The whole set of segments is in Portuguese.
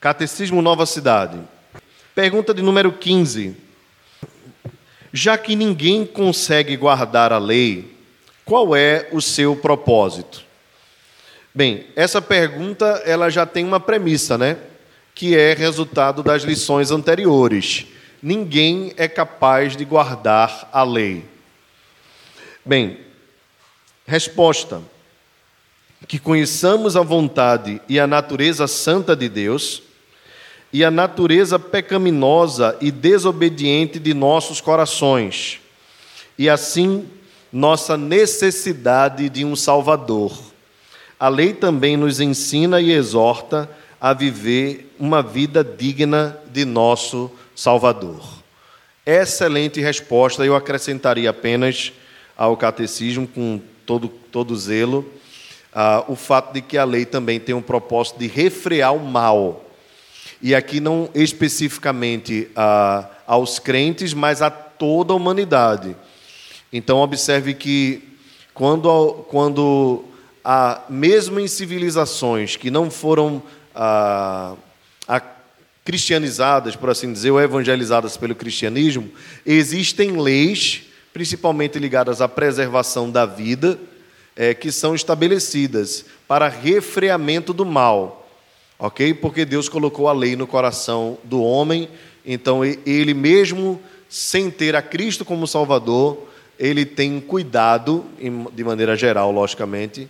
Catecismo Nova Cidade. Pergunta de número 15. Já que ninguém consegue guardar a lei, qual é o seu propósito? Bem, essa pergunta ela já tem uma premissa, né? Que é resultado das lições anteriores. Ninguém é capaz de guardar a lei. Bem, resposta: que conheçamos a vontade e a natureza santa de Deus e a natureza pecaminosa e desobediente de nossos corações, e assim nossa necessidade de um Salvador. A lei também nos ensina e exorta a viver uma vida digna de nosso Salvador. Excelente resposta, eu acrescentaria apenas ao catecismo, com todo, todo zelo, uh, o fato de que a lei também tem um propósito de refrear o mal e aqui não especificamente a, aos crentes, mas a toda a humanidade. Então, observe que quando, quando a, mesmo em civilizações que não foram a, a, cristianizadas, por assim dizer, ou evangelizadas pelo cristianismo, existem leis, principalmente ligadas à preservação da vida, é, que são estabelecidas para refreamento do mal ok? Porque Deus colocou a lei no coração do homem, então ele mesmo, sem ter a Cristo como Salvador, ele tem cuidado, de maneira geral, logicamente,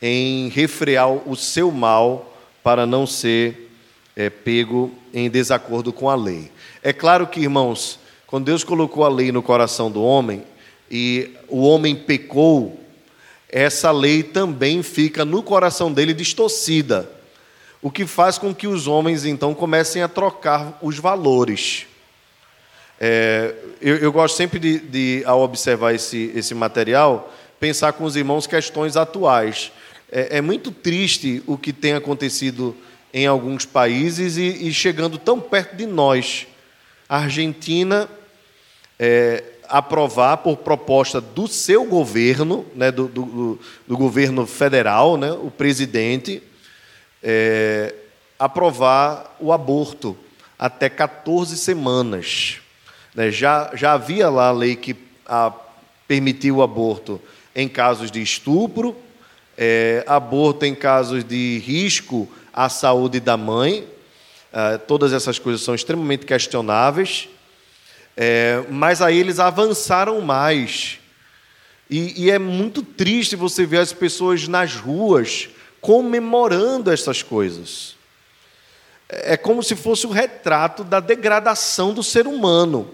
em refrear o seu mal para não ser é, pego em desacordo com a lei. É claro que, irmãos, quando Deus colocou a lei no coração do homem e o homem pecou, essa lei também fica no coração dele distorcida o que faz com que os homens então comecem a trocar os valores. É, eu, eu, gosto sempre de, de, ao observar esse, esse material, pensar com os irmãos questões atuais. É, é muito triste o que tem acontecido em alguns países e, e chegando tão perto de nós. A Argentina é, aprovar por proposta do seu governo, né, do, do, do governo federal, né, o presidente, é, aprovar o aborto até 14 semanas. Né? Já, já havia lá a lei que a, permitiu o aborto em casos de estupro, é, aborto em casos de risco à saúde da mãe. É, todas essas coisas são extremamente questionáveis. É, mas aí eles avançaram mais. E, e, é muito triste você ver as pessoas nas ruas comemorando essas coisas. É como se fosse o um retrato da degradação do ser humano.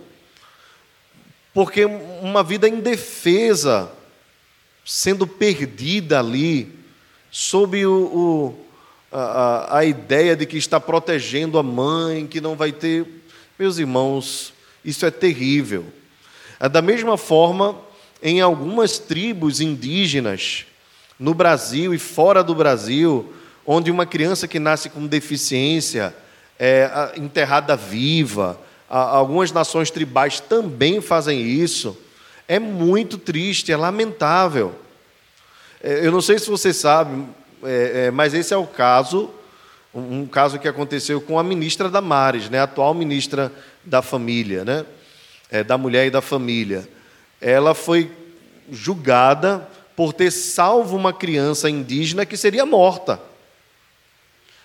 Porque uma vida indefesa, sendo perdida ali, sob o, o, a, a ideia de que está protegendo a mãe, que não vai ter. Meus irmãos, isso é terrível. É da mesma forma, em algumas tribos indígenas, no Brasil e fora do Brasil, onde uma criança que nasce com deficiência é enterrada viva, algumas nações tribais também fazem isso, é muito triste, é lamentável. É, eu não sei se você sabe, é, é, mas esse é o caso, um caso que aconteceu com a ministra Damares, né, a atual ministra da Família, né, da Mulher e da Família. Ela foi julgada por ter salvo uma criança indígena que seria morta.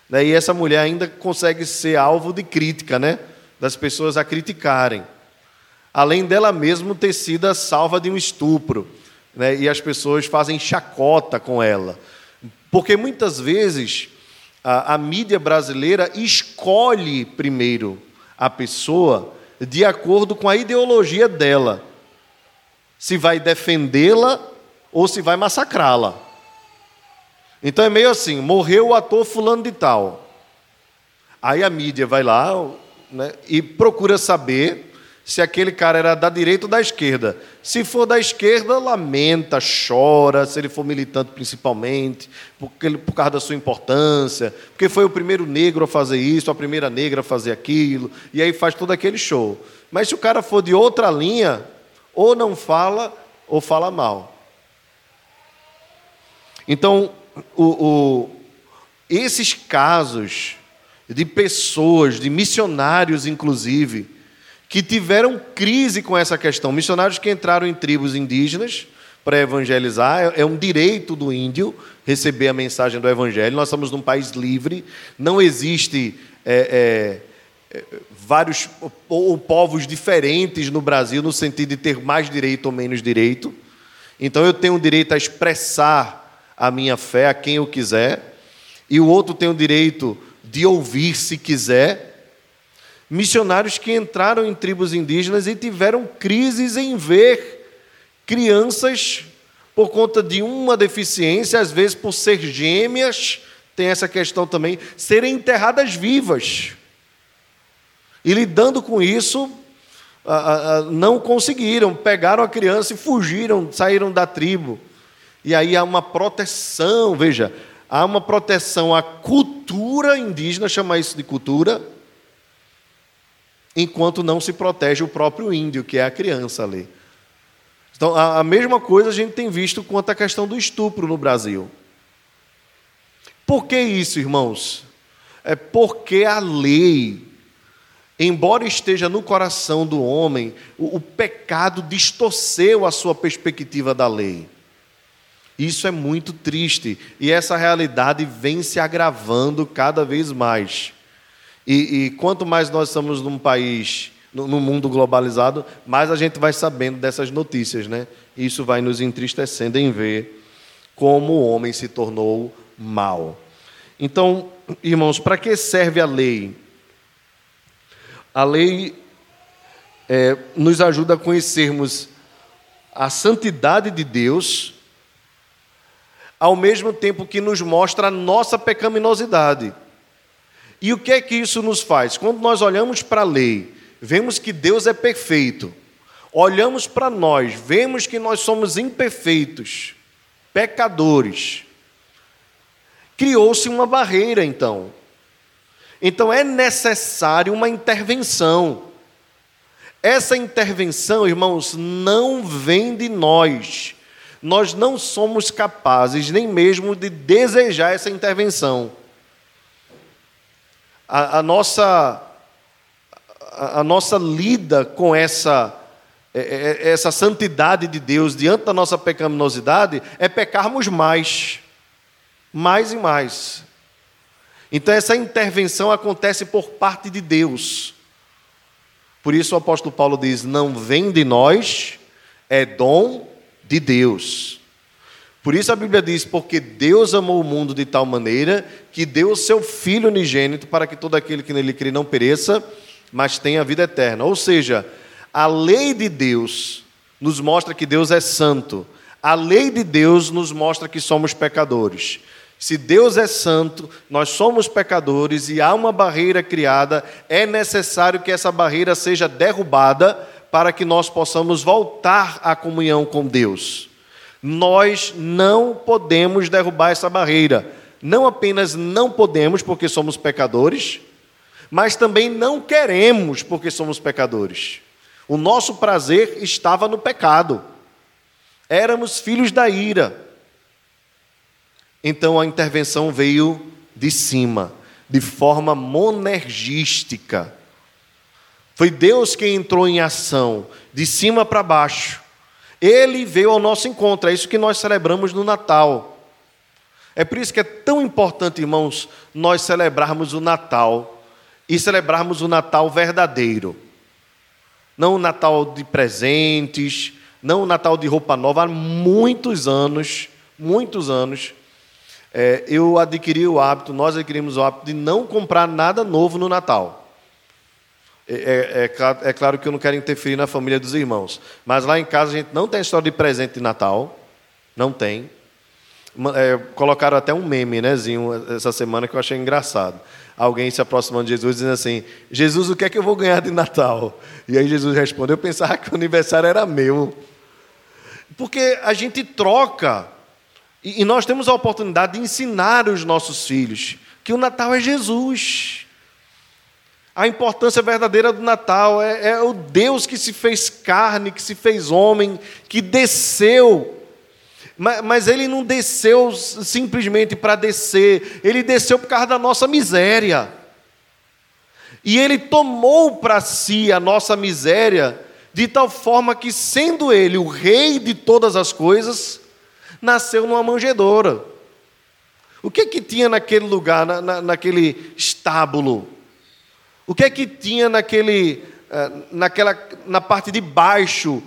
Né, e essa mulher ainda consegue ser alvo de crítica, né? Das pessoas a criticarem. Além dela mesma ter sido salva de um estupro. Né? E as pessoas fazem chacota com ela. Porque muitas vezes a, a mídia brasileira escolhe primeiro a pessoa de acordo com a ideologia dela. Se vai defendê-la ou se vai massacrá-la. Então é meio assim: morreu o ator fulano de tal. Aí a mídia vai lá né, e procura saber se aquele cara era da direita ou da esquerda. Se for da esquerda, lamenta, chora, se ele for militante principalmente, porque, por causa da sua importância, porque foi o primeiro negro a fazer isso, a primeira negra a fazer aquilo, e aí faz todo aquele show. Mas se o cara for de outra linha, ou não fala, ou fala mal. Então, o, o, esses casos de pessoas, de missionários, inclusive, que tiveram crise com essa questão. Missionários que entraram em tribos indígenas para evangelizar, é, é um direito do índio receber a mensagem do evangelho. Nós estamos num país livre, não existe é, é, é vários ou povos diferentes no Brasil no sentido de ter mais direito ou menos direito. Então eu tenho o direito a expressar a minha fé a quem eu quiser, e o outro tem o direito de ouvir se quiser. Missionários que entraram em tribos indígenas e tiveram crises em ver crianças, por conta de uma deficiência, às vezes por ser gêmeas, tem essa questão também, serem enterradas vivas. E lidando com isso, não conseguiram, pegaram a criança e fugiram, saíram da tribo. E aí há uma proteção, veja, há uma proteção à cultura indígena, chama isso de cultura, enquanto não se protege o próprio índio, que é a criança ali. Então, a, mesma coisa a gente tem visto quanto à questão do estupro no Brasil. Por que isso, irmãos? É porque a lei, embora esteja no coração do homem, o, o pecado distorceu a sua perspectiva da lei. Isso é muito triste e essa realidade vem se agravando cada vez mais. E, e quanto mais nós estamos num país, no, mundo globalizado, mais a gente vai sabendo dessas notícias, né? Isso vai nos entristecendo em ver como o homem se tornou mal. Então, irmãos, para que serve a lei? A lei é, nos ajuda a conhecermos a santidade de Deus ao mesmo tempo que nos mostra a nossa pecaminosidade. E o que é que isso nos faz? Quando nós olhamos para a lei, vemos que Deus é perfeito. Olhamos para nós, vemos que nós somos imperfeitos, pecadores. Criou-se uma barreira, então. Então é necessário uma intervenção. Essa intervenção, irmãos, não vem de nós, nós não somos capazes nem mesmo de desejar essa intervenção. A, a nossa, a, a, nossa lida com essa, é, é, é, essa santidade de Deus diante da nossa pecaminosidade é pecarmos mais, mais e mais. Então, essa intervenção acontece por parte de Deus. Por isso o apóstolo Paulo diz: Não vem de nós, é dom de Deus. Por isso a Bíblia diz: Porque Deus amou o mundo de tal maneira que deu o seu Filho unigênito para que todo aquele que nele crê não pereça, mas tenha vida eterna. Ou seja, a lei de Deus nos mostra que Deus é santo. A lei de Deus nos mostra que somos pecadores. Se Deus é santo, nós somos pecadores e há uma barreira criada, é necessário que essa barreira seja derrubada para que nós possamos voltar à comunhão com Deus. Nós não podemos derrubar essa barreira. Não apenas não podemos porque somos pecadores, mas também não queremos porque somos pecadores. O nosso prazer estava no pecado. Éramos filhos da ira. Então a intervenção veio de cima, de forma monergística. Foi Deus quem entrou em ação, de cima para baixo. Ele veio ao nosso encontro, é isso que nós celebramos no Natal. É por isso que é tão importante, irmãos, nós celebrarmos o Natal e celebrarmos o Natal verdadeiro. Não o Natal de presentes, não o Natal de roupa nova. Há muitos anos, muitos anos, é, eu adquiri o hábito, nós adquirimos o hábito de não comprar nada novo no Natal. É, é, é, é, claro que eu não quero interferir na família dos irmãos, mas lá em casa a gente não tem história de presente de Natal, não tem. É, colocaram até um meme, nézinho, essa semana que eu achei engraçado. Alguém se aproximando de Jesus dizendo assim: Jesus, o que é que eu vou ganhar de Natal? E aí Jesus respondeu: Eu pensava que o aniversário era meu. Porque a gente troca, e nós temos a oportunidade de ensinar os nossos filhos que o Natal é Jesus. A importância verdadeira do Natal é, é o Deus que se fez carne, que se fez homem, que desceu mas, ele não desceu simplesmente para descer, ele desceu por causa da nossa miséria. E ele tomou para si a nossa miséria, de tal forma que, sendo ele o rei de todas as coisas, nasceu numa manjedoura. O que que tinha naquele lugar, na, na, naquele estábulo? O que é que tinha naquele, eh, naquela, na parte de baixo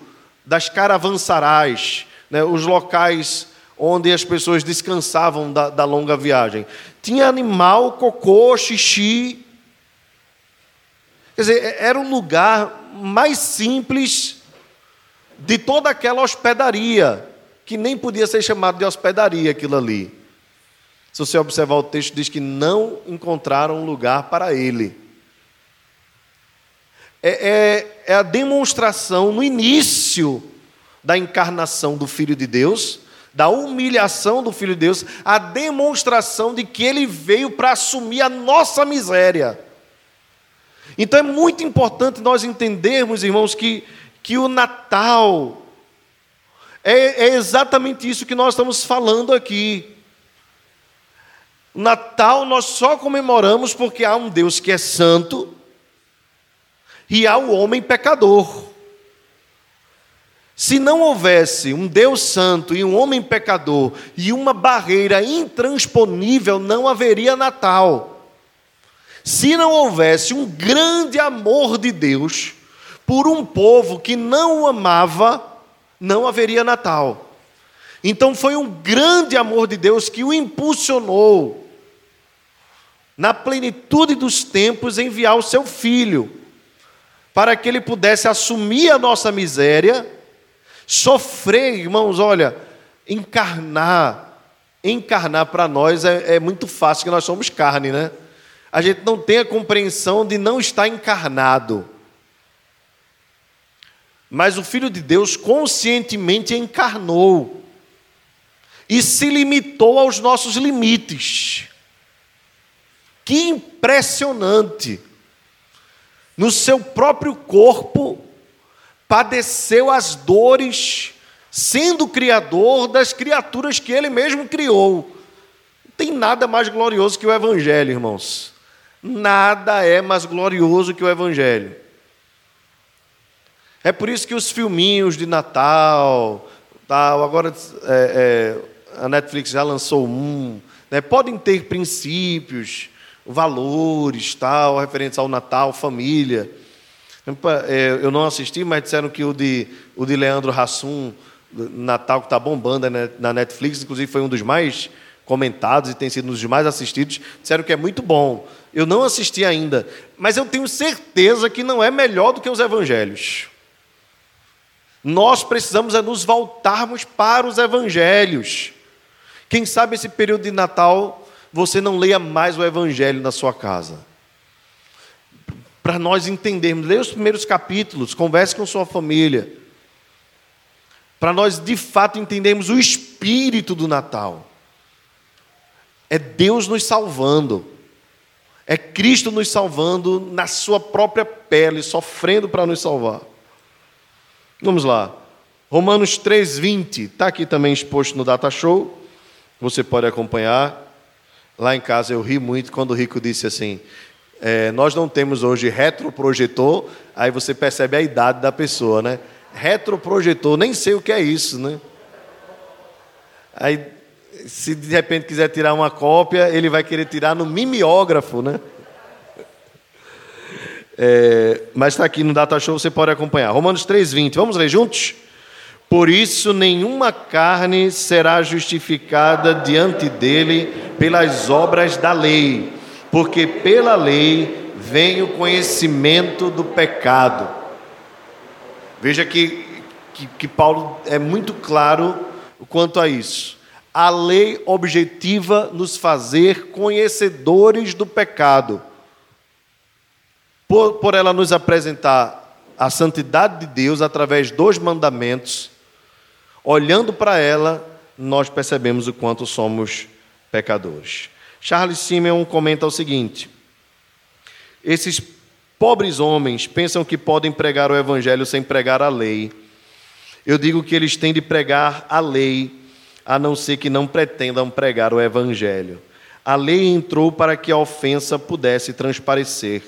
das caravansarais, né, os locais onde as pessoas descansavam da, da longa viagem? Tinha animal, cocô, xixi. Quer dizer, era o lugar mais simples de toda aquela hospedaria, que nem podia ser chamado de hospedaria aquilo ali. Se você observar o texto, diz que não encontraram lugar para ele. É, é, é a demonstração no início da encarnação do Filho de Deus, da humilhação do Filho de Deus, a demonstração de que ele veio para assumir a nossa miséria. Então é muito importante nós entendermos, irmãos, que, que o Natal é, é exatamente isso que nós estamos falando aqui. Natal nós só comemoramos porque há um Deus que é santo e há o homem pecador. Se não houvesse um Deus santo e um homem pecador e uma barreira intransponível, não haveria Natal. Se não houvesse um grande amor de Deus por um povo que não o amava, não haveria Natal. Então foi um grande amor de Deus que o impulsionou na plenitude dos tempos, enviar o seu filho, para que ele pudesse assumir a nossa miséria, sofrer, irmãos, olha, encarnar. Encarnar para nós é, é muito fácil, que nós somos carne, né? A gente não tem a compreensão de não estar encarnado. Mas o Filho de Deus conscientemente encarnou e se limitou aos nossos limites. Que impressionante! No seu próprio corpo, padeceu as dores, sendo criador das criaturas que ele mesmo criou. Não tem nada mais glorioso que o Evangelho, irmãos. Nada é mais glorioso que o Evangelho. É por isso que os filminhos de Natal, tal, agora é, é, a Netflix já lançou um, né, podem ter princípios, valores, tal, referentes ao Natal, família. É, eu não assisti, mas disseram que o de, o de Leandro Hassum, Natal, que está bombando né, na Netflix, inclusive foi um dos mais comentados e tem sido um dos mais assistidos, disseram que é muito bom. Eu não assisti ainda, mas eu tenho certeza que não é melhor do que os evangelhos. Nós precisamos é nos voltarmos para os evangelhos. Quem sabe esse período de Natal você não leia mais o Evangelho na sua casa. Para nós entendermos, leia os primeiros capítulos, converse com sua família. Para nós de fato entendermos o espírito do Natal. É Deus nos salvando. É Cristo nos salvando na sua própria pele, sofrendo para nos salvar. Vamos lá. Romanos 3:20, está aqui também exposto no Data Show. Você pode acompanhar. Lá em casa eu ri muito quando o Rico disse assim: é, Nós não temos hoje retroprojetor, aí você percebe a idade da pessoa, né? Retroprojetor, nem sei o que é isso, né? Aí, se de repente quiser tirar uma cópia, ele vai querer tirar no mimeógrafo, né? É, mas está aqui no Data Show, você pode acompanhar. Romanos 3,20. Vamos ler juntos? Por isso, nenhuma carne será justificada diante dele pelas obras da lei, porque pela lei vem o conhecimento do pecado. Veja que, que, que Paulo é muito claro quanto a isso. A lei objetiva nos fazer conhecedores do pecado, por, por ela nos apresentar a santidade de Deus através dos mandamentos olhando para ela, nós percebemos o quanto somos pecadores. Charles Simeon comenta o seguinte: esses pobres homens pensam que podem pregar o evangelho sem pregar a lei. Eu digo que eles têm de pregar a lei, a não ser que não pretendam pregar o evangelho. A lei entrou para que a ofensa pudesse transparecer.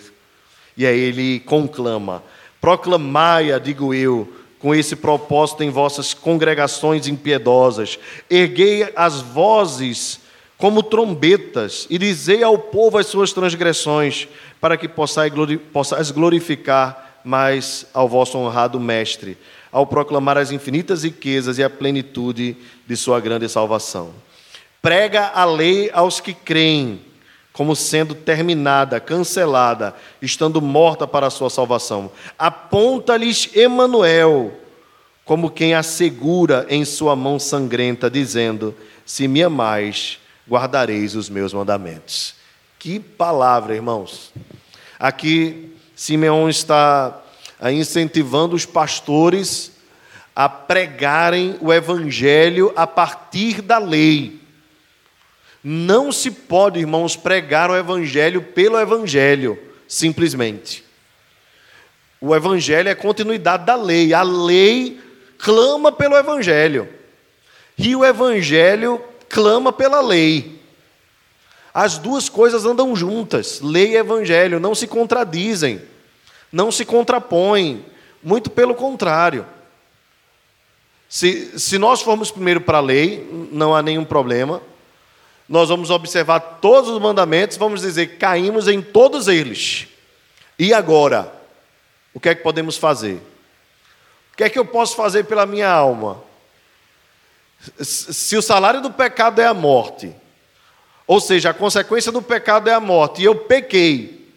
E aí ele conclama: Proclamai-a, digo eu, com esse propósito em vossas congregações impiedosas. Erguei as vozes como trombetas e dizei ao povo as suas transgressões, para que possais glorificar mais ao vosso honrado Mestre, ao proclamar as infinitas riquezas e a plenitude de sua grande salvação. Prega a lei aos que creem, como sendo terminada, cancelada, estando morta para a sua salvação. Aponta-lhes Emanuel, como quem assegura em sua mão sangrenta, dizendo: Se me amais, guardareis os meus mandamentos. Que palavra, irmãos. Aqui Simeão está incentivando os pastores a pregarem o evangelho a partir da lei. Não se pode, irmãos, pregar o Evangelho pelo Evangelho, simplesmente. O Evangelho é continuidade da lei. A lei clama pelo Evangelho. E o Evangelho clama pela lei. As duas coisas andam juntas, lei e Evangelho, não se contradizem, não se contrapõem, muito pelo contrário. Se, se nós formos primeiro para a lei, não há nenhum problema nós vamos observar todos os mandamentos, vamos dizer caímos em todos eles. E agora? O que é que podemos fazer? O que é que eu posso fazer pela minha alma? Se o salário do pecado é a morte, ou seja, a consequência do pecado é a morte, e eu pequei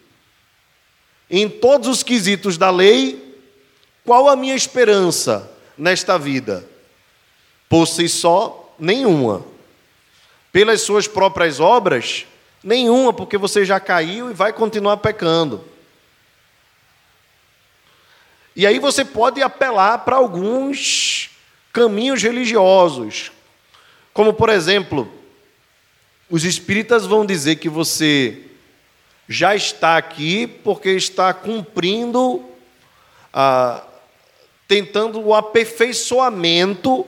em todos os quesitos da lei, qual a minha esperança nesta vida? Por si só, nenhuma pelas suas próprias obras? Nenhuma, porque você já caiu e vai continuar pecando. E aí você pode apelar para alguns caminhos religiosos, como por exemplo, os espíritas vão dizer que você já está aqui porque está cumprindo, ah, tentando o aperfeiçoamento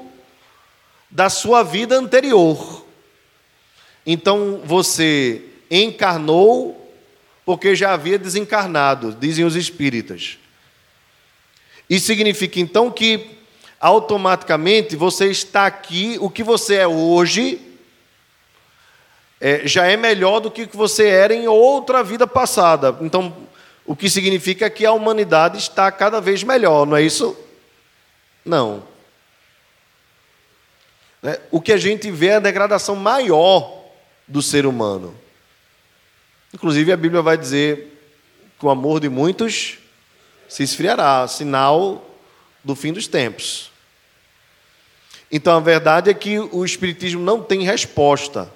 da sua vida anterior. Então você encarnou porque já havia desencarnado, dizem os espíritas. Isso significa então que automaticamente você está aqui, o que você é hoje é, já é melhor do que o que você era em outra vida passada. Então, o que significa que a humanidade está cada vez melhor, não é isso? Não. É, o que a gente vê é a degradação maior do ser humano. Inclusive, a Bíblia vai dizer que o amor de muitos se esfriará sinal do fim dos tempos. Então, a verdade é que o Espiritismo não tem resposta.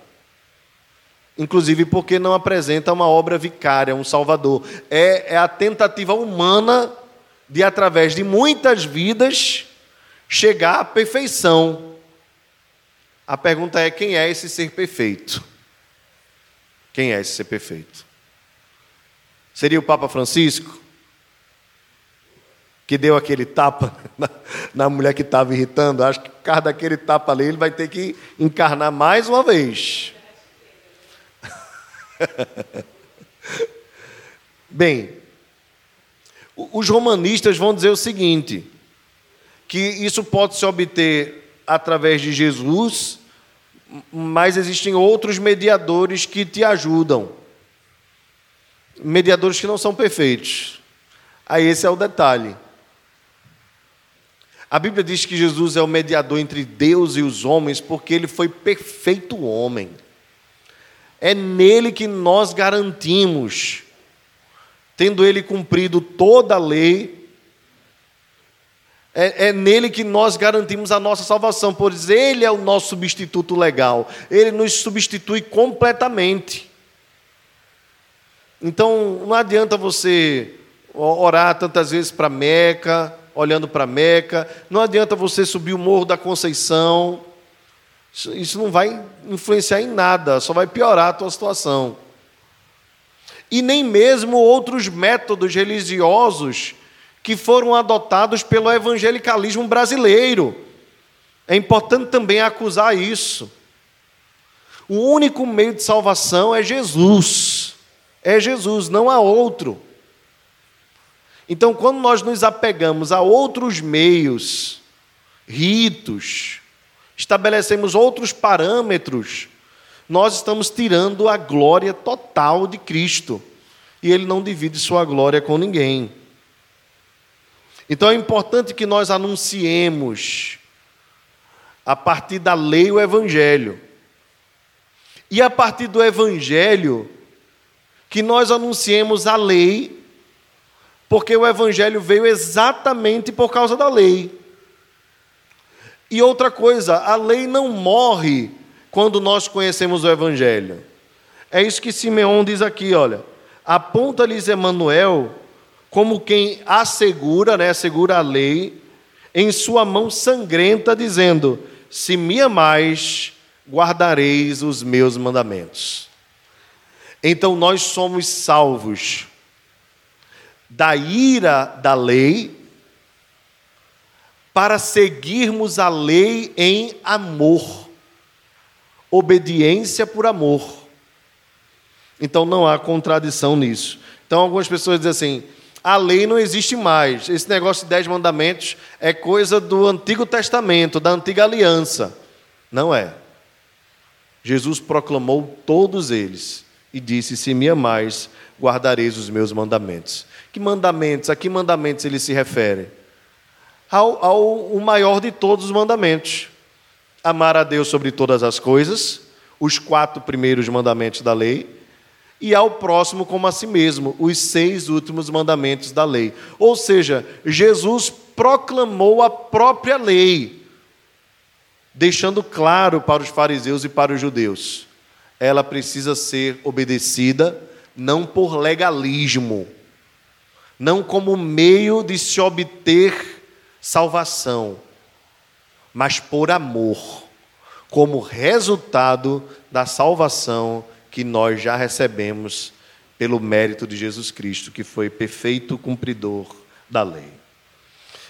Inclusive porque não apresenta uma obra vicária, um Salvador. É, é a tentativa humana de, através de muitas vidas, chegar à perfeição. A pergunta é: quem é esse ser perfeito? Quem é esse ser perfeito? Seria o Papa Francisco? Que deu aquele tapa na, na mulher que estava irritando. Acho que por causa daquele tapa ali, ele vai ter que encarnar mais uma vez. Bem, os romanistas vão dizer o seguinte: que isso pode se obter através de Jesus mas existem outros mediadores que te ajudam. Mediadores que não são perfeitos. Aí esse é o detalhe. A Bíblia diz que Jesus é o mediador entre Deus e os homens porque ele foi perfeito homem. É nele que nós garantimos, tendo ele cumprido toda a lei, é, é, nele que nós garantimos a nossa salvação, pois ele é o nosso substituto legal. Ele nos substitui completamente. Então, não adianta você orar tantas vezes para Meca, olhando para Meca, não adianta você subir o Morro da Conceição. Isso, isso não vai influenciar em nada, só vai piorar a tua situação. E nem mesmo outros métodos religiosos que foram adotados pelo evangelicalismo brasileiro. É importante também acusar isso. O único meio de salvação é Jesus. É Jesus, não há outro. Então, quando nós nos apegamos a outros meios, ritos, estabelecemos outros parâmetros, nós estamos tirando a glória total de Cristo. E Ele não divide sua glória com ninguém. Então é importante que nós anunciemos, a partir da lei, o Evangelho. E a partir do Evangelho, que nós anunciemos a lei, porque o Evangelho veio exatamente por causa da lei. E outra coisa, a lei não morre quando nós conhecemos o Evangelho. É isso que Simeão diz aqui, olha. Aponta-lhes Emanuel como quem assegura, né, assegura a lei, em sua mão sangrenta, dizendo: Se me amais, guardareis os meus mandamentos. Então nós somos salvos da ira da lei para seguirmos a lei em amor, obediência por amor. Então não há contradição nisso. Então algumas pessoas dizem assim: a lei não existe mais. Esse negócio de dez mandamentos é coisa do Antigo Testamento, da antiga aliança. Não é. Jesus proclamou todos eles e disse: Se me amais, guardareis os meus mandamentos. Que mandamentos? A que mandamentos ele se refere? Ao, ao o maior de todos os mandamentos: amar a Deus sobre todas as coisas, os quatro primeiros mandamentos da lei e ao próximo como a si mesmo, os seis últimos mandamentos da lei. Ou seja, Jesus proclamou a própria lei, deixando claro para os fariseus e para os judeus: ela precisa ser obedecida não por legalismo, não como meio de se obter salvação, mas por amor, como resultado da salvação que nós já recebemos pelo mérito de Jesus Cristo, que foi perfeito cumpridor da lei.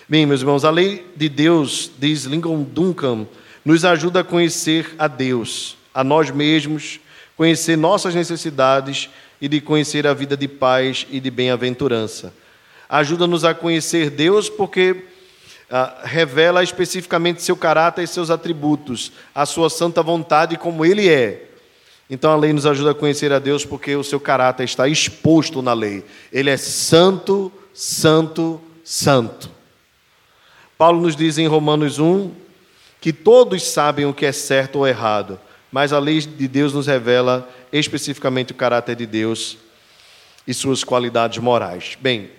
Bem, meus irmãos, a lei de Deus, diz Lincoln Duncan, nos ajuda a conhecer a Deus, a nós mesmos, conhecer nossas necessidades e de conhecer a vida de paz e de bem-aventurança. Ajuda-nos a conhecer Deus porque ah, revela especificamente seu caráter e seus atributos, a sua santa vontade como ele é então a lei nos ajuda a conhecer a Deus porque o seu caráter está exposto na lei. Ele é santo, santo, santo. Paulo nos diz em Romanos 1 que todos sabem o que é certo ou errado, mas a lei de Deus nos revela especificamente o caráter de Deus e suas qualidades morais. Bem,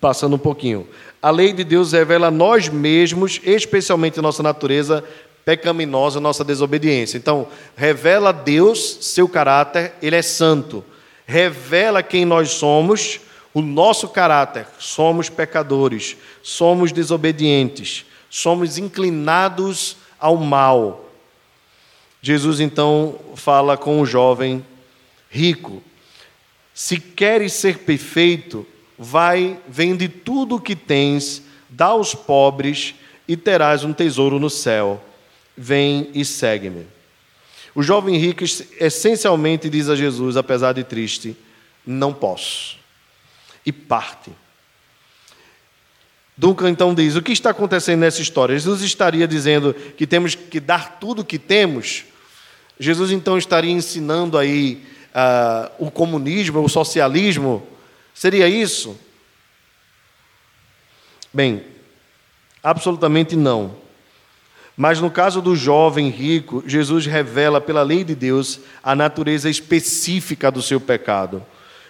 passando um pouquinho. A lei de Deus revela nós mesmos, especialmente nossa natureza pecaminosa nossa desobediência. Então, revela Deus, seu caráter, ele é santo. Revela quem nós somos, o nosso caráter. Somos pecadores, somos desobedientes, somos inclinados ao mal. Jesus então fala com o jovem rico: Se queres ser perfeito, vai, vende tudo o que tens, dá aos pobres e terás um tesouro no céu vem e segue-me. O jovem rico essencialmente diz a Jesus, apesar de triste, não posso. E parte. Duncan então diz: o que está acontecendo nessa história? Jesus estaria dizendo que temos que dar tudo o que temos. Jesus então estaria ensinando aí uh, o comunismo, o socialismo. Seria isso? Bem, absolutamente não. Mas no caso do jovem rico, Jesus revela pela lei de Deus a natureza específica do seu pecado.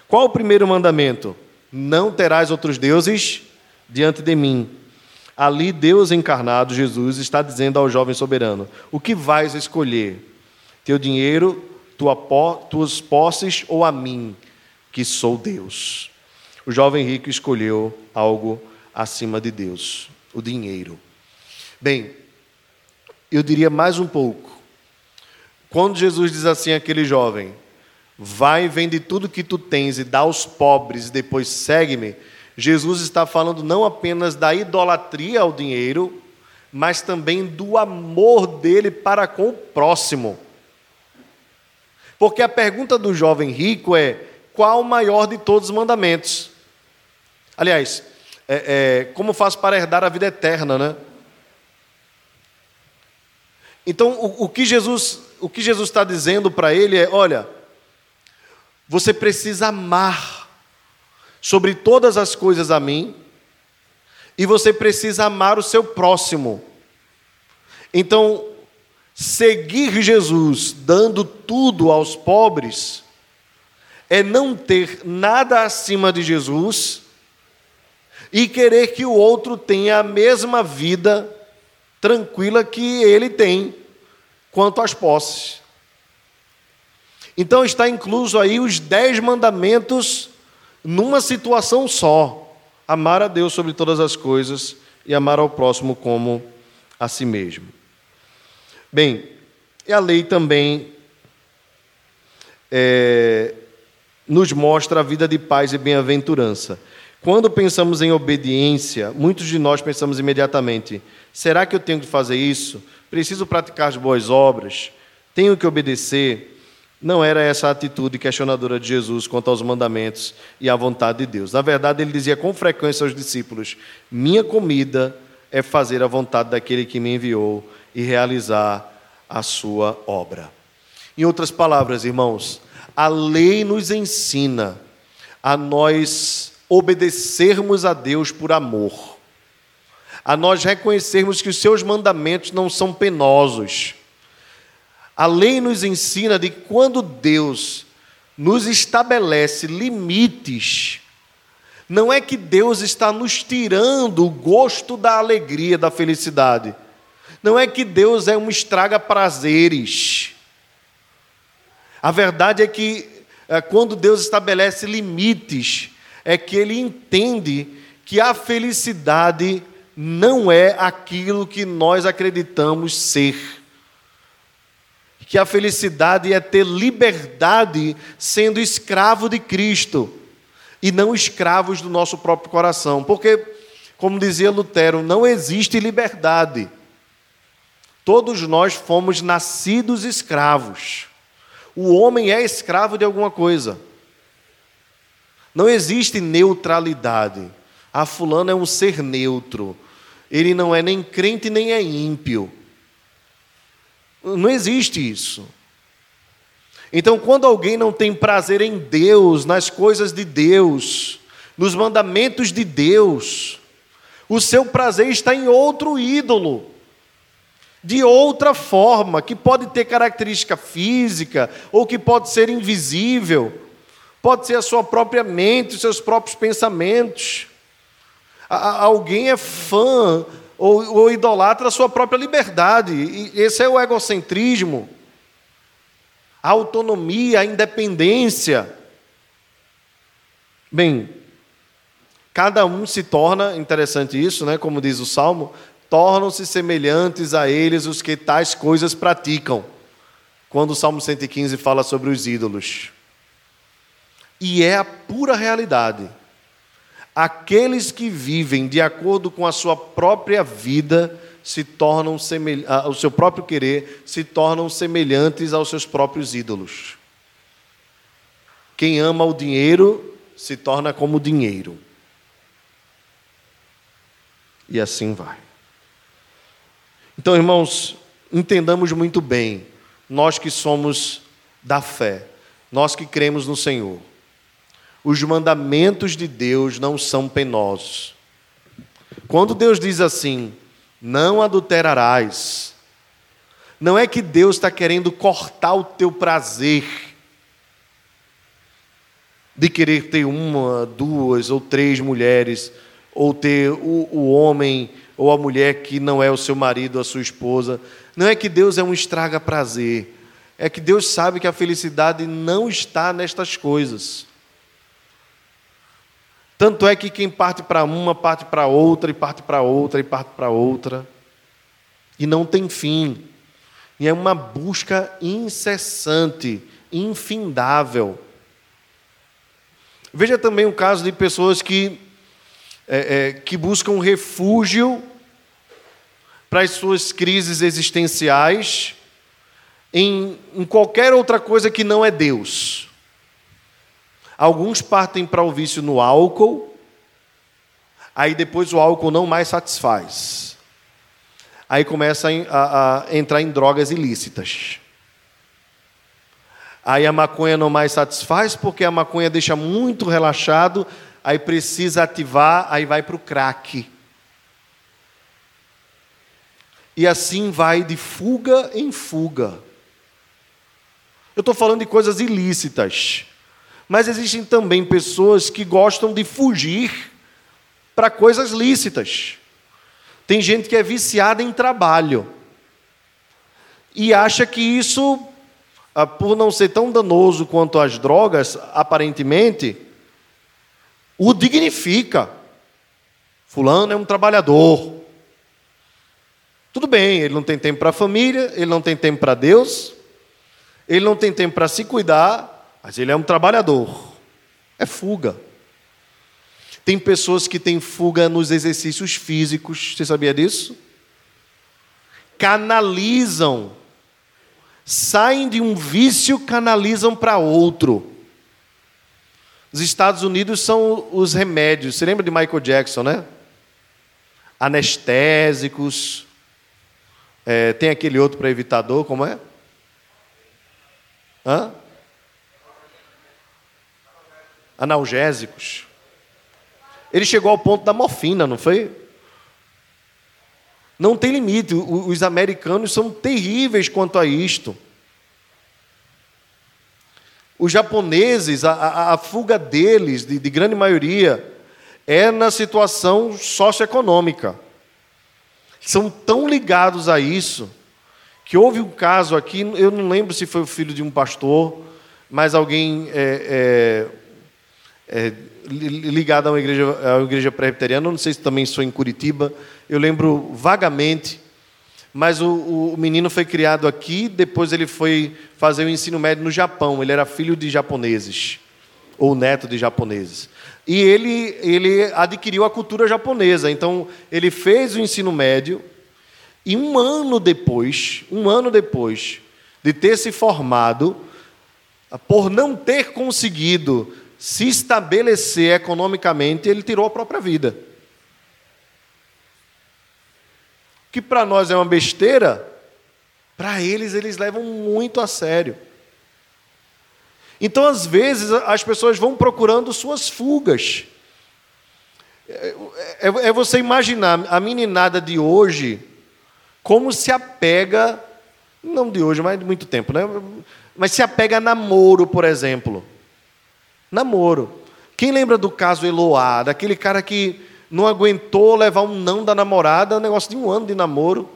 Qual o primeiro mandamento? Não terás outros deuses diante de mim. Ali, Deus encarnado, Jesus, está dizendo ao jovem soberano: O que vais escolher? Teu dinheiro, tua, tuas posses ou a mim, que sou Deus? O jovem rico escolheu algo acima de Deus: o dinheiro. Bem, eu diria mais um pouco. Quando Jesus diz assim àquele jovem: Vai, vende tudo que tu tens e dá aos pobres, e depois segue-me. Jesus está falando não apenas da idolatria ao dinheiro, mas também do amor dele para com o próximo. Porque a pergunta do jovem rico é: qual o maior de todos os mandamentos? Aliás, é, é, como faço para herdar a vida eterna, né? Então, o, o que Jesus o que Jesus está dizendo para ele é: olha, você precisa amar sobre todas as coisas a mim, e você precisa amar o seu próximo. Então, seguir Jesus dando tudo aos pobres é não ter nada acima de Jesus e querer que o outro tenha a mesma vida tranquila que ele tem quanto às posses. Então está incluso aí os dez mandamentos numa situação só: amar a Deus sobre todas as coisas e amar ao próximo como a si mesmo. Bem, e a lei também é, nos mostra a vida de paz e bem-aventurança. Quando pensamos em obediência, muitos de nós pensamos imediatamente: será que eu tenho que fazer isso? Preciso praticar as boas obras? Tenho que obedecer? Não era essa a atitude questionadora de Jesus quanto aos mandamentos e à vontade de Deus. Na verdade, ele dizia com frequência aos discípulos: Minha comida é fazer a vontade daquele que me enviou e realizar a sua obra. Em outras palavras, irmãos, a lei nos ensina a nós obedecermos a Deus por amor, a nós reconhecermos que os seus mandamentos não são penosos. A lei nos ensina de quando Deus nos estabelece limites, não é que Deus está nos tirando o gosto da alegria, da felicidade. Não é que Deus é um estraga prazeres. A verdade é que é, quando Deus estabelece limites, é que ele entende que a felicidade não é aquilo que nós acreditamos ser. Que a felicidade é ter liberdade sendo escravo de Cristo e não escravos do nosso próprio coração. Porque, como dizia Lutero, não existe liberdade. Todos nós fomos nascidos escravos. O homem é escravo de alguma coisa. Não existe neutralidade. Ah, fulano é um ser neutro. Ele não é nem crente nem é ímpio. Não existe isso. Então, quando alguém não tem prazer em Deus, nas coisas de Deus, nos mandamentos de Deus, o seu prazer está em outro ídolo, de outra forma, que pode ter característica física ou que pode ser invisível pode ser a sua própria mente, os seus próprios pensamentos. Alguém é fã ou, ou idolatra a sua própria liberdade, e esse é o egocentrismo, a autonomia, a independência. Bem, cada um se torna, interessante isso, né, como diz o Salmo, tornam-se semelhantes a eles os que tais coisas praticam. Quando o Salmo 115 fala sobre os ídolos. E é a pura realidade. Aqueles que vivem de acordo com a sua própria vida se tornam o seu próprio querer se tornam semelhantes aos seus próprios ídolos. Quem ama o dinheiro se torna como dinheiro. E assim vai. Então, irmãos, entendamos muito bem, nós que somos da fé, nós que cremos no Senhor os mandamentos de Deus não são penosos. Quando Deus diz assim, não adulterarás, não é que Deus está querendo cortar o teu prazer de querer ter uma, duas ou três mulheres, ou ter o, o homem ou a mulher que não é o seu marido a sua esposa. Não é que Deus é um estraga prazer, é que Deus sabe que a felicidade não está nestas coisas. Tanto é que quem parte para uma, parte para outra, e parte para outra, e parte para outra, e não tem fim. E é uma busca incessante, infindável. Veja também o caso de pessoas que, é, é, que buscam refúgio para as suas crises existenciais em, em qualquer outra coisa que não é Deus. Alguns partem para o vício no álcool, Aí depois o álcool não mais satisfaz. Aí começa a, a entrar em drogas ilícitas. Aí a maconha não mais satisfaz porque a maconha deixa muito relaxado, aí precisa ativar, aí vai para o crack. E assim vai de fuga em fuga. Eu estou falando de coisas ilícitas. Mas existem também pessoas que gostam de fugir para coisas lícitas. Tem gente que é viciada em trabalho e acha que isso, ah, por não ser tão danoso quanto as drogas, aparentemente, o dignifica. Fulano é um trabalhador. Tudo bem, ele não tem tempo para a família, ele não tem tempo para Deus, ele não tem tempo para se cuidar, mas ele é um trabalhador. É fuga. Tem pessoas que têm fuga nos exercícios físicos, você sabia disso? Canalizam, saem de um vício, canalizam para outro. Os Estados Unidos são os remédios. Você lembra de Michael Jackson, né? Anestésicos. É, tem aquele outro para evitar dor, como é? Hã? Analgésicos. Ele chegou ao ponto da morfina, não foi? Não tem limite. Os americanos são terríveis quanto a isto. Os japoneses, a, a, a fuga deles, de, de grande maioria, é na situação socioeconômica. São tão ligados a isso que houve um caso aqui, eu não lembro se foi o filho de um pastor, mas alguém é, é, é, ligado a uma igreja, a igreja presbiteriana, não sei se também sou em Curitiba, eu lembro vagamente, mas o, o, menino foi criado aqui, depois ele foi fazer o ensino médio no Japão, ele era filho de japoneses, ou neto de japoneses. E ele, ele adquiriu a cultura japonesa, então ele fez o ensino médio, e um ano depois, um ano depois de ter se formado, por não ter conseguido se estabelecer economicamente, ele tirou a própria vida. Que para nós é uma besteira, para eles, eles levam muito a sério. Então, às vezes, as pessoas vão procurando suas fugas. É, é, é você imaginar a meninada de hoje, como se apega, não de hoje, mas de muito tempo, né? Mas se apega a namoro, por exemplo. Namoro. Quem lembra do caso Eloá, daquele cara que não aguentou levar um não da namorada, um negócio de um ano de namoro,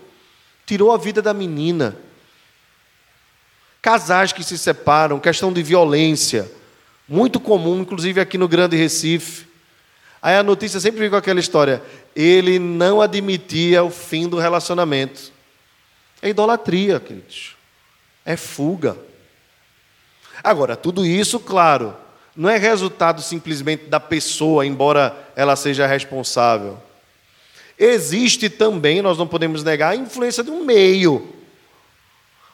tirou a vida da menina. Casais que se separam, questão de violência, muito comum, inclusive aqui no Grande Recife. Aí a notícia sempre vem com aquela história: ele não admitia o fim do relacionamento. É idolatria, queridos. É fuga. Agora, tudo isso, claro, não é resultado simplesmente da pessoa, embora ela seja responsável. Existe também, nós não podemos negar, a influência de um meio.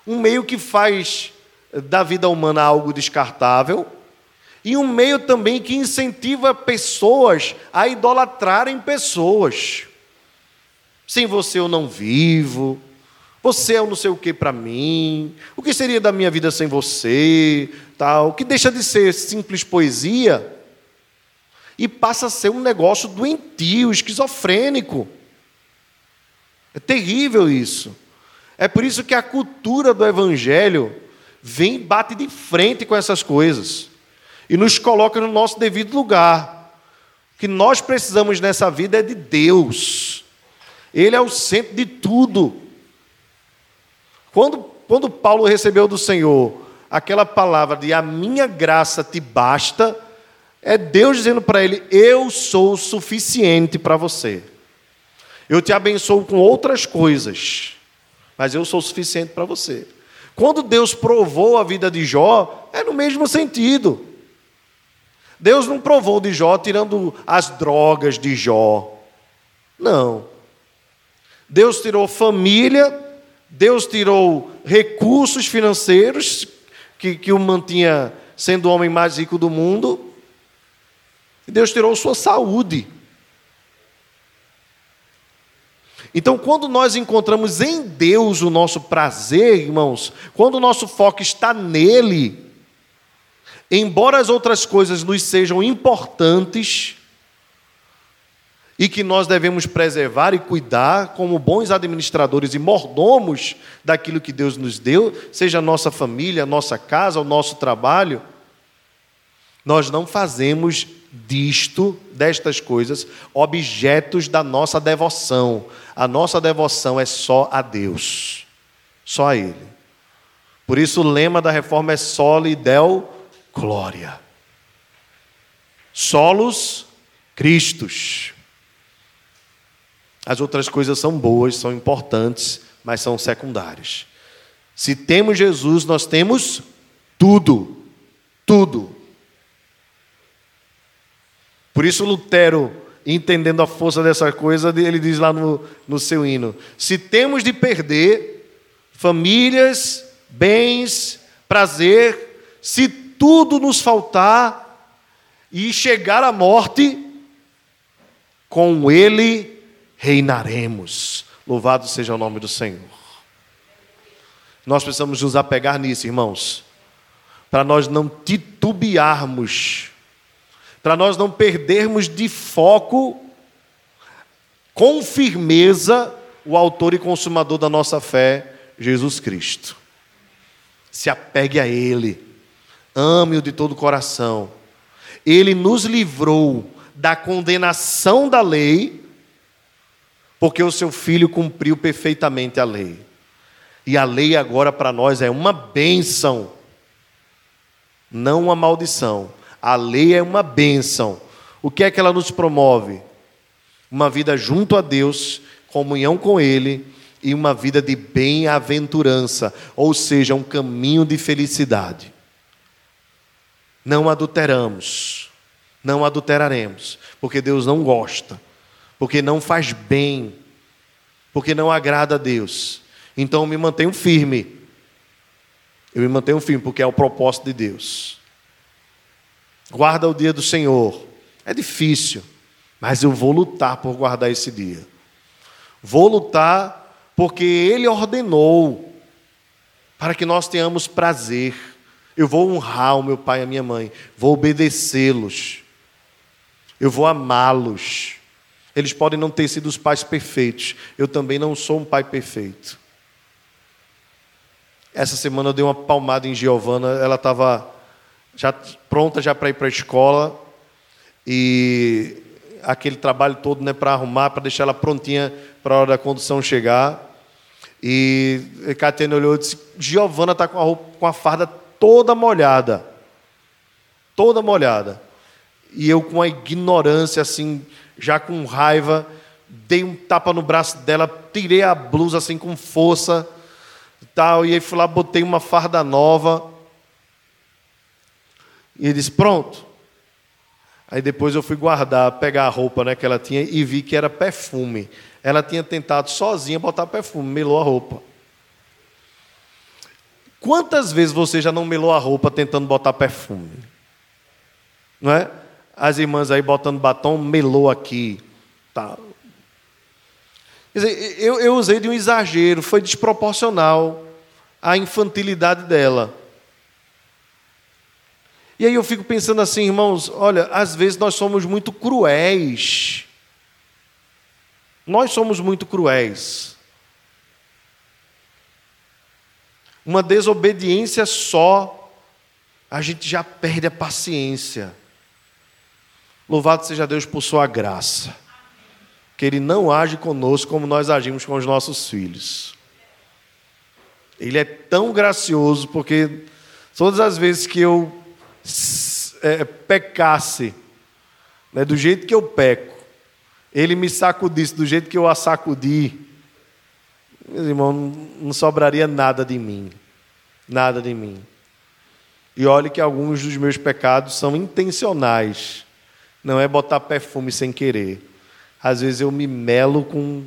Um meio que faz da vida humana algo descartável, e um meio também que incentiva pessoas a idolatrarem pessoas. Sem você eu não vivo, você é o não sei o que para mim, o que seria da minha vida sem você, tal, que deixa de ser simples poesia e passa a ser um negócio doentio, esquizofrênico. É terrível isso. É por isso que a cultura do evangelho vem e bate de frente com essas coisas e nos coloca no nosso devido lugar. O que nós precisamos nessa vida é de Deus. Ele é o centro de tudo. Quando, quando Paulo recebeu do Senhor aquela palavra de a minha graça te basta, é Deus dizendo para ele: Eu sou suficiente para você. Eu te abençoo com outras coisas, mas eu sou suficiente para você. Quando Deus provou a vida de Jó, é no mesmo sentido. Deus não provou de Jó tirando as drogas de Jó. Não. Deus tirou família, Deus tirou recursos financeiros que, que o mantinha sendo o homem mais rico do mundo. E Deus tirou sua saúde. Então, quando nós encontramos em Deus o nosso prazer, irmãos, quando o nosso foco está nele, embora as outras coisas nos sejam importantes e que nós devemos preservar e cuidar como bons administradores e mordomos daquilo que Deus nos deu, seja a nossa família, a nossa casa, o nosso trabalho, nós não fazemos disto, destas coisas, objetos da nossa devoção. A nossa devoção é só a Deus, só a Ele. Por isso o lema da reforma é soli del glória. Solos Cristos. As outras coisas são boas, são importantes, mas são secundárias. Se temos Jesus, nós temos tudo. Tudo. Por isso, Lutero, entendendo a força dessa coisa, ele diz lá no, no seu hino: se temos de perder famílias, bens, prazer, se tudo nos faltar e chegar à morte, com Ele reinaremos. Louvado seja o nome do Senhor. Nós precisamos nos apegar nisso, irmãos, para nós não titubearmos para nós não perdermos de foco com firmeza o autor e consumador da nossa fé, Jesus Cristo. Se apegue a Ele, ame-o de todo o coração. Ele nos livrou da condenação da lei, porque o seu filho cumpriu perfeitamente a lei. E a lei agora para nós é uma bênção, não uma maldição. A lei é uma bênção. O que é que ela nos promove? Uma vida junto a Deus, comunhão com Ele e uma vida de bem-aventurança, ou seja, um caminho de felicidade. Não adulteramos, não adulteraremos, porque Deus não gosta, porque não faz bem, porque não agrada a Deus. Então eu me mantenho firme. Eu me mantenho firme, porque é o propósito de Deus. Guarda o dia do Senhor. É difícil, mas eu vou lutar por guardar esse dia. Vou lutar porque Ele ordenou para que nós tenhamos prazer. Eu vou honrar o meu pai e a minha mãe, vou obedecê-los, eu vou amá-los. Eles podem não ter sido os pais perfeitos, eu também não sou um pai perfeito. Essa semana eu dei uma palmada em Giovana, ela estava já pronta já para ir para a escola e aquele trabalho todo né, para arrumar, para deixar ela prontinha para a hora da condução chegar. E Catiane olhou e disse: Giovana está com a roupa, com a farda toda molhada. Toda molhada. E eu, com a ignorância, assim, já com raiva, dei um tapa no braço dela, tirei a blusa assim com força, tal, e aí fui lá, botei uma farda nova. E ele disse: Pronto. Aí depois eu fui guardar, pegar a roupa né, que ela tinha e vi que era perfume. Ela tinha tentado sozinha botar perfume, melou a roupa. Quantas vezes você já não melou a roupa tentando botar perfume? Não é? As irmãs aí botando batom, melou aqui. Tá. Quer dizer, eu, eu usei de um exagero, foi desproporcional à infantilidade dela. E aí eu fico pensando assim, irmãos, olha, às vezes nós somos muito cruéis. Nós somos muito cruéis. Uma desobediência só, a gente já perde a paciência. Louvado seja Deus por sua graça. Que Ele não age conosco como nós agimos com os nossos filhos. Ele é tão gracioso porque todas as vezes que eu é, pecasse, né, do jeito que eu peco, ele me sacudisse do jeito que eu a sacudi, meus irmãos, não sobraria nada de mim. Nada de mim. E olhe que alguns dos meus pecados são intencionais. Não é botar perfume sem querer. Às vezes eu me melo com,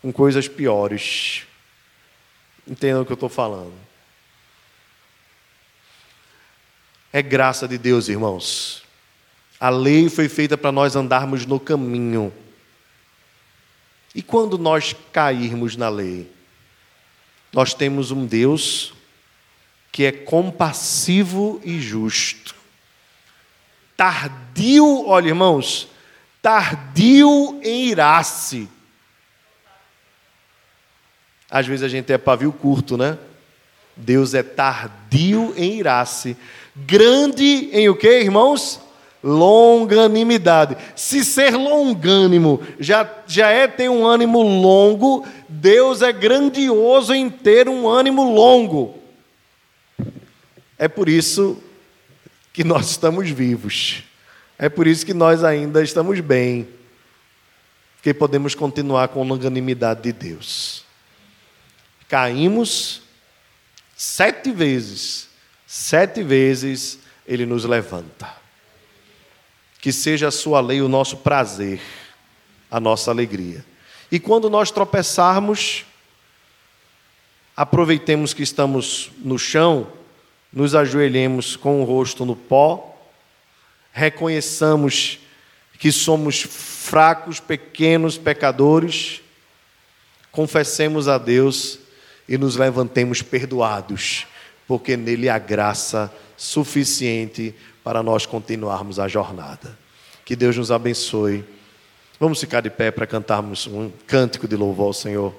com coisas piores. Entendam o que eu estou falando. É graça de Deus, irmãos. A lei foi feita para nós andarmos no caminho. E quando nós cairmos na lei, nós temos um Deus que é compassivo e justo. Tardio, olha irmãos, tardio em irar-se. Às vezes a gente é pavio curto, né? Deus é tardio em irar-se. Grande em o que, irmãos? Longanimidade. Se ser longânimo já, já é ter um ânimo longo, Deus é grandioso em ter um ânimo longo. É por isso que nós estamos vivos. É por isso que nós ainda estamos bem. Porque podemos continuar com a longanimidade de Deus. Caímos sete vezes, sete vezes Ele nos levanta que seja a sua lei o nosso prazer, a nossa alegria. E quando nós tropeçarmos, aproveitemos que estamos no chão, nos ajoelhemos com o rosto no pó, reconheçamos que somos fracos, pequenos pecadores, confessemos a Deus e nos levantemos perdoados, porque nele há graça suficiente para nós continuarmos a jornada. Que Deus nos abençoe. Vamos ficar de pé para cantarmos um cântico de louvor ao Senhor.